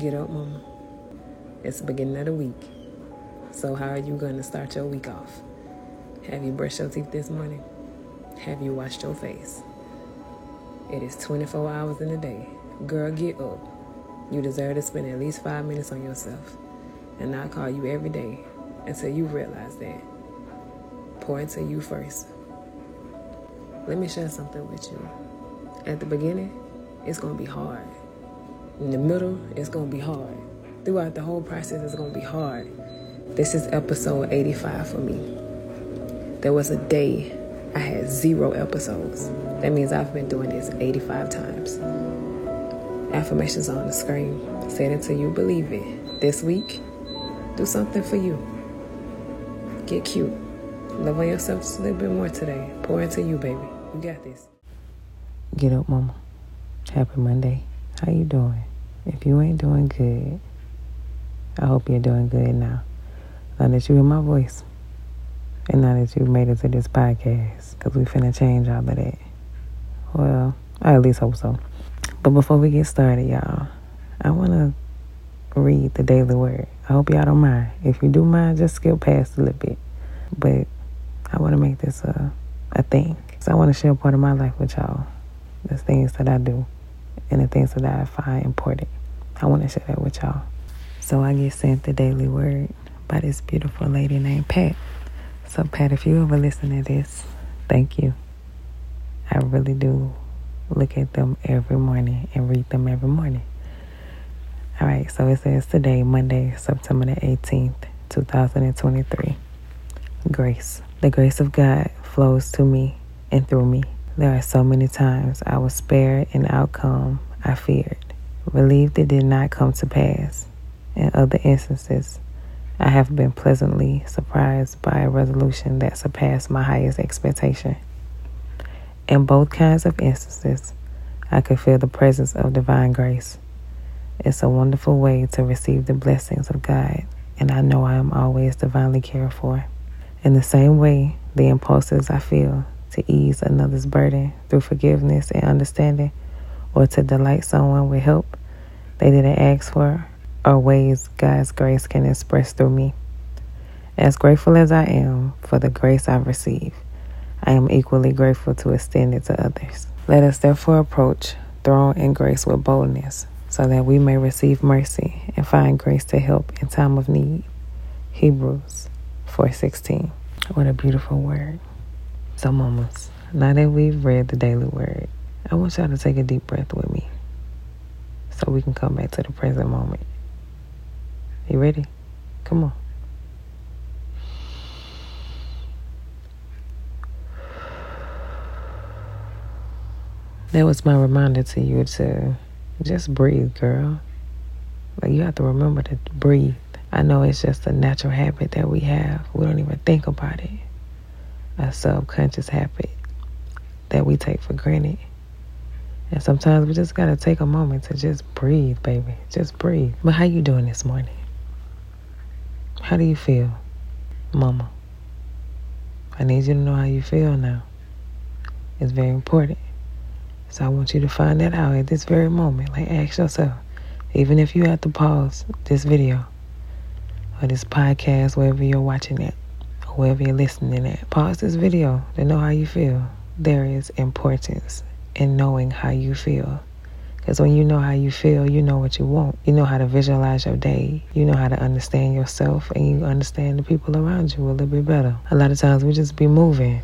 Get up, mama. It's the beginning of the week. So, how are you going to start your week off? Have you brushed your teeth this morning? Have you washed your face? It is 24 hours in a day. Girl, get up. You deserve to spend at least five minutes on yourself. And I'll call you every day until you realize that. Pour into you first. Let me share something with you. At the beginning, it's going to be hard. In the middle, it's going to be hard. Throughout the whole process, it's going to be hard. This is episode 85 for me. There was a day I had zero episodes. That means I've been doing this 85 times. Affirmations on the screen. Say it until you believe it. This week, do something for you. Get cute. Love on yourself just a little bit more today. Pour into you, baby. You got this. Get up, mama. Happy Monday. How you doing? If you ain't doing good, I hope you're doing good now. Now that you hear my voice, and now that you've made it to this podcast, because we finna change all of that. Well, I at least hope so. But before we get started, y'all, I want to read the daily word. I hope y'all don't mind. If you do mind, just skip past a little bit. But I want to make this a, a thing. So I want to share part of my life with y'all. The things that I do and the things that I find important. I want to share that with y'all. So I get sent the daily word by this beautiful lady named Pat. So, Pat, if you ever listen to this, thank you. I really do look at them every morning and read them every morning. All right, so it says today, Monday, September the 18th, 2023. Grace. The grace of God flows to me and through me. There are so many times I was spared an outcome I feared, relieved it did not come to pass. In other instances, I have been pleasantly surprised by a resolution that surpassed my highest expectation. In both kinds of instances, I could feel the presence of divine grace. It's a wonderful way to receive the blessings of God, and I know I am always divinely cared for. In the same way, the impulses I feel to ease another's burden through forgiveness and understanding, or to delight someone with help they didn't ask for or ways God's grace can express through me. As grateful as I am for the grace I've received, I am equally grateful to extend it to others. Let us therefore approach throne and grace with boldness, so that we may receive mercy and find grace to help in time of need. Hebrews 4:16. What a beautiful word. So mamas, now that we've read the daily word, I want y'all to take a deep breath with me so we can come back to the present moment. You ready? Come on. That was my reminder to you to just breathe, girl. Like you have to remember to breathe. I know it's just a natural habit that we have. We don't even think about it. A subconscious habit that we take for granted. And sometimes we just gotta take a moment to just breathe, baby. Just breathe. But how you doing this morning? How do you feel, Mama? I need you to know how you feel now. It's very important. So I want you to find that out at this very moment. Like, ask yourself, even if you have to pause this video or this podcast, wherever you're watching it, or wherever you're listening at, pause this video to know how you feel. There is importance in knowing how you feel. Because when you know how you feel, you know what you want. You know how to visualize your day. You know how to understand yourself and you understand the people around you a little bit better. A lot of times we just be moving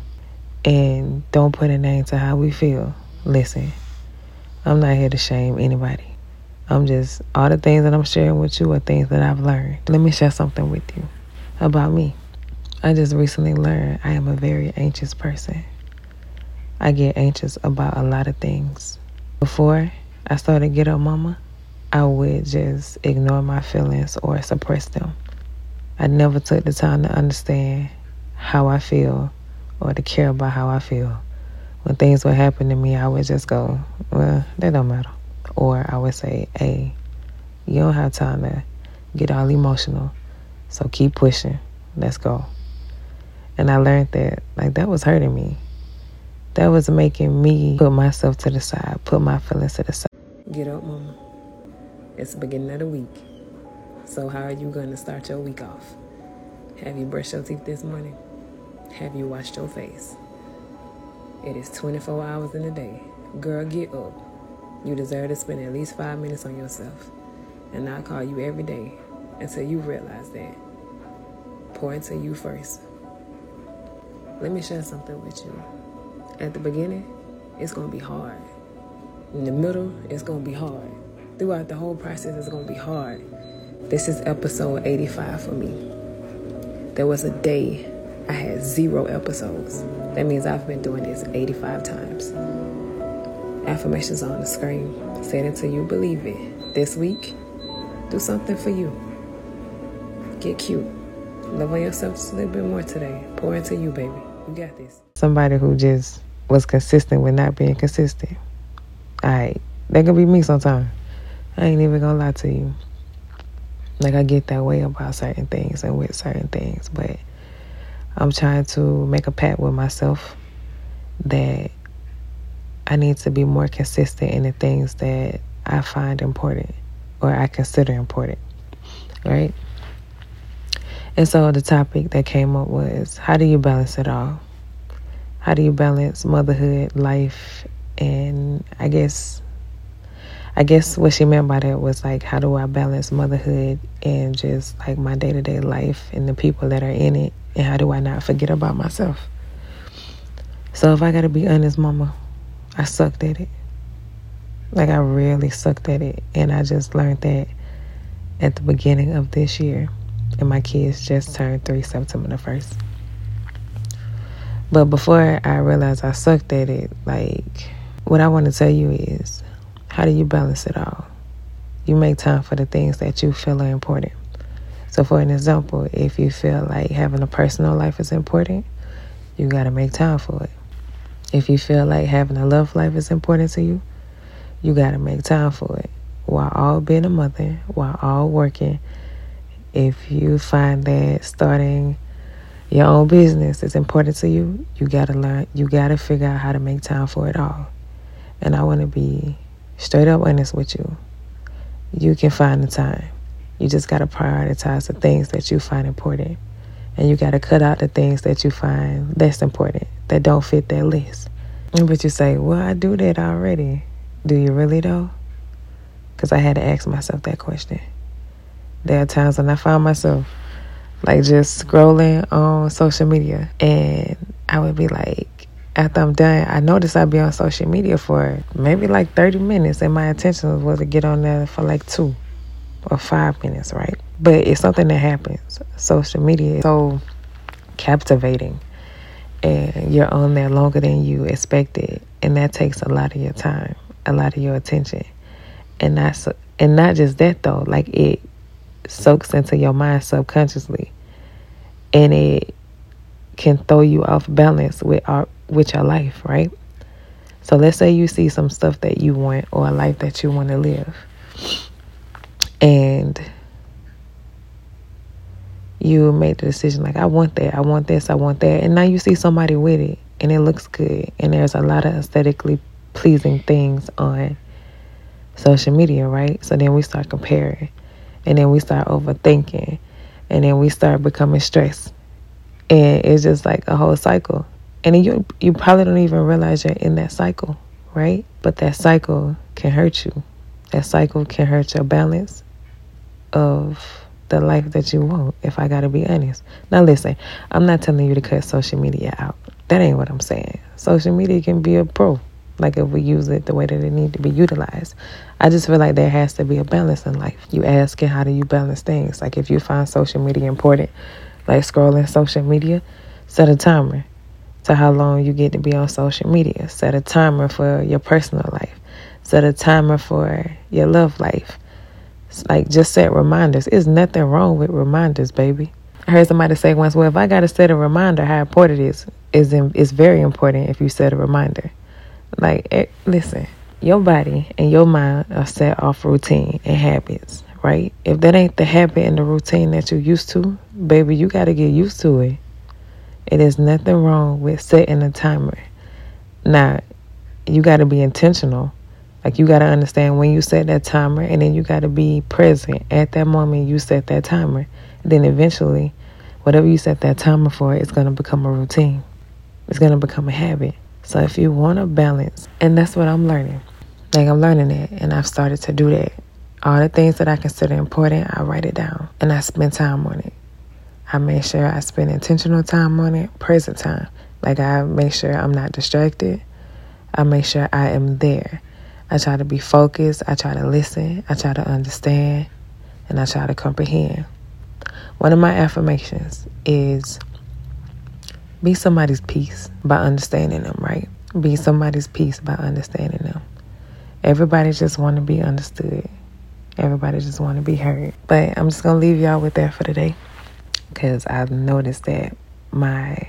and don't put a name to how we feel. Listen, I'm not here to shame anybody. I'm just, all the things that I'm sharing with you are things that I've learned. Let me share something with you about me. I just recently learned I am a very anxious person. I get anxious about a lot of things. Before, I started Get Up Mama, I would just ignore my feelings or suppress them. I never took the time to understand how I feel or to care about how I feel. When things would happen to me, I would just go, well, that don't matter. Or I would say, hey, you don't have time to get all emotional, so keep pushing. Let's go. And I learned that, like, that was hurting me. That was making me put myself to the side, put my feelings to the side. Get up, mama. It's the beginning of the week. So, how are you going to start your week off? Have you brushed your teeth this morning? Have you washed your face? It is 24 hours in a day. Girl, get up. You deserve to spend at least five minutes on yourself. And I'll call you every day until you realize that. Pour into you first. Let me share something with you. At the beginning, it's going to be hard. In the middle, it's going to be hard. Throughout the whole process, it's going to be hard. This is episode 85 for me. There was a day I had zero episodes. That means I've been doing this 85 times. Affirmations on the screen. Say it until you believe it. This week, do something for you. Get cute. Love on yourself just a little bit more today. Pour into you, baby. You got this. Somebody who just was consistent with not being consistent. Alright, that could be me sometimes. I ain't even gonna lie to you. Like I get that way about certain things and with certain things, but I'm trying to make a pact with myself that I need to be more consistent in the things that I find important or I consider important. Right? And so the topic that came up was how do you balance it all? How do you balance motherhood, life, and I guess I guess what she meant by that was like how do I balance motherhood and just like my day to day life and the people that are in it and how do I not forget about myself? So if I gotta be honest, mama, I sucked at it. Like I really sucked at it. And I just learned that at the beginning of this year. And my kids just turned three September the 1st. But before I realized I sucked at it, like what I want to tell you is how do you balance it all? You make time for the things that you feel are important. So, for an example, if you feel like having a personal life is important, you got to make time for it. If you feel like having a love life is important to you, you got to make time for it. While all being a mother, while all working, if you find that starting your own business is important to you, you got to learn, you got to figure out how to make time for it all. And I want to be straight up honest with you. You can find the time. You just got to prioritize the things that you find important. And you got to cut out the things that you find less important that don't fit that list. But you say, well, I do that already. Do you really though? Because I had to ask myself that question. There are times when I find myself like just scrolling on social media. And I would be like, after I'm done, I notice I'd be on social media for maybe like 30 minutes. And my intention was to get on there for like two or five minutes, right? But it's something that happens. Social media is so captivating. And you're on there longer than you expected. And that takes a lot of your time a lot of your attention. And that's and not just that though. Like it soaks into your mind subconsciously. And it can throw you off balance with our with your life right? So let's say you see some stuff that you want or a life that you want to live. And you made the decision like I want that, I want this, I want that, and now you see somebody with it and it looks good. And there's a lot of aesthetically pleasing things on social media, right? So then we start comparing and then we start overthinking and then we start becoming stressed. And it's just like a whole cycle. And you you probably don't even realize you're in that cycle, right? But that cycle can hurt you. That cycle can hurt your balance of the life that you want, if I gotta be honest. Now, listen, I'm not telling you to cut social media out. That ain't what I'm saying. Social media can be a pro, like if we use it the way that it need to be utilized. I just feel like there has to be a balance in life. You asking how do you balance things? Like if you find social media important, like scrolling social media, set a timer to how long you get to be on social media. Set a timer for your personal life. Set a timer for your love life It's like just set reminders. There's nothing wrong with reminders, baby. I heard somebody say once, well, if I got to set a reminder, how important it is, is it's very important if you set a reminder. Like, it, eh, listen, your body and your mind are set off routine and habits, right? If that ain't the habit and the routine that you're used to, baby, you got to get used to it. It is nothing wrong with setting a timer. Now, you got to be intentional Like you got to understand when you set that timer and then you got to be present at that moment you set that timer. Then eventually, whatever you set that timer for, it's going to become a routine. It's going to become a habit. So if you want to balance, and that's what I'm learning. Like I'm learning it and I've started to do that. All the things that I consider important, I write it down and I spend time on it. I make sure I spend intentional time on it, present time. Like I make sure I'm not distracted. I make sure I am there. I try to be focused. I try to listen. I try to understand. And I try to comprehend. One of my affirmations is be somebody's peace by understanding them, right? Be somebody's peace by understanding them. Everybody just want to be understood. Everybody just want to be heard. But I'm just going to leave y'all with that for today because I've noticed that my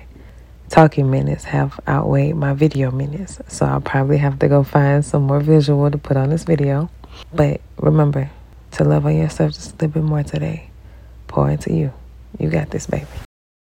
talking minutes have outweighed my video minutes. So I'll probably have to go find some more visual to put on this video. But remember to love on yourself just a little bit more today. Pour into you. You got this, baby.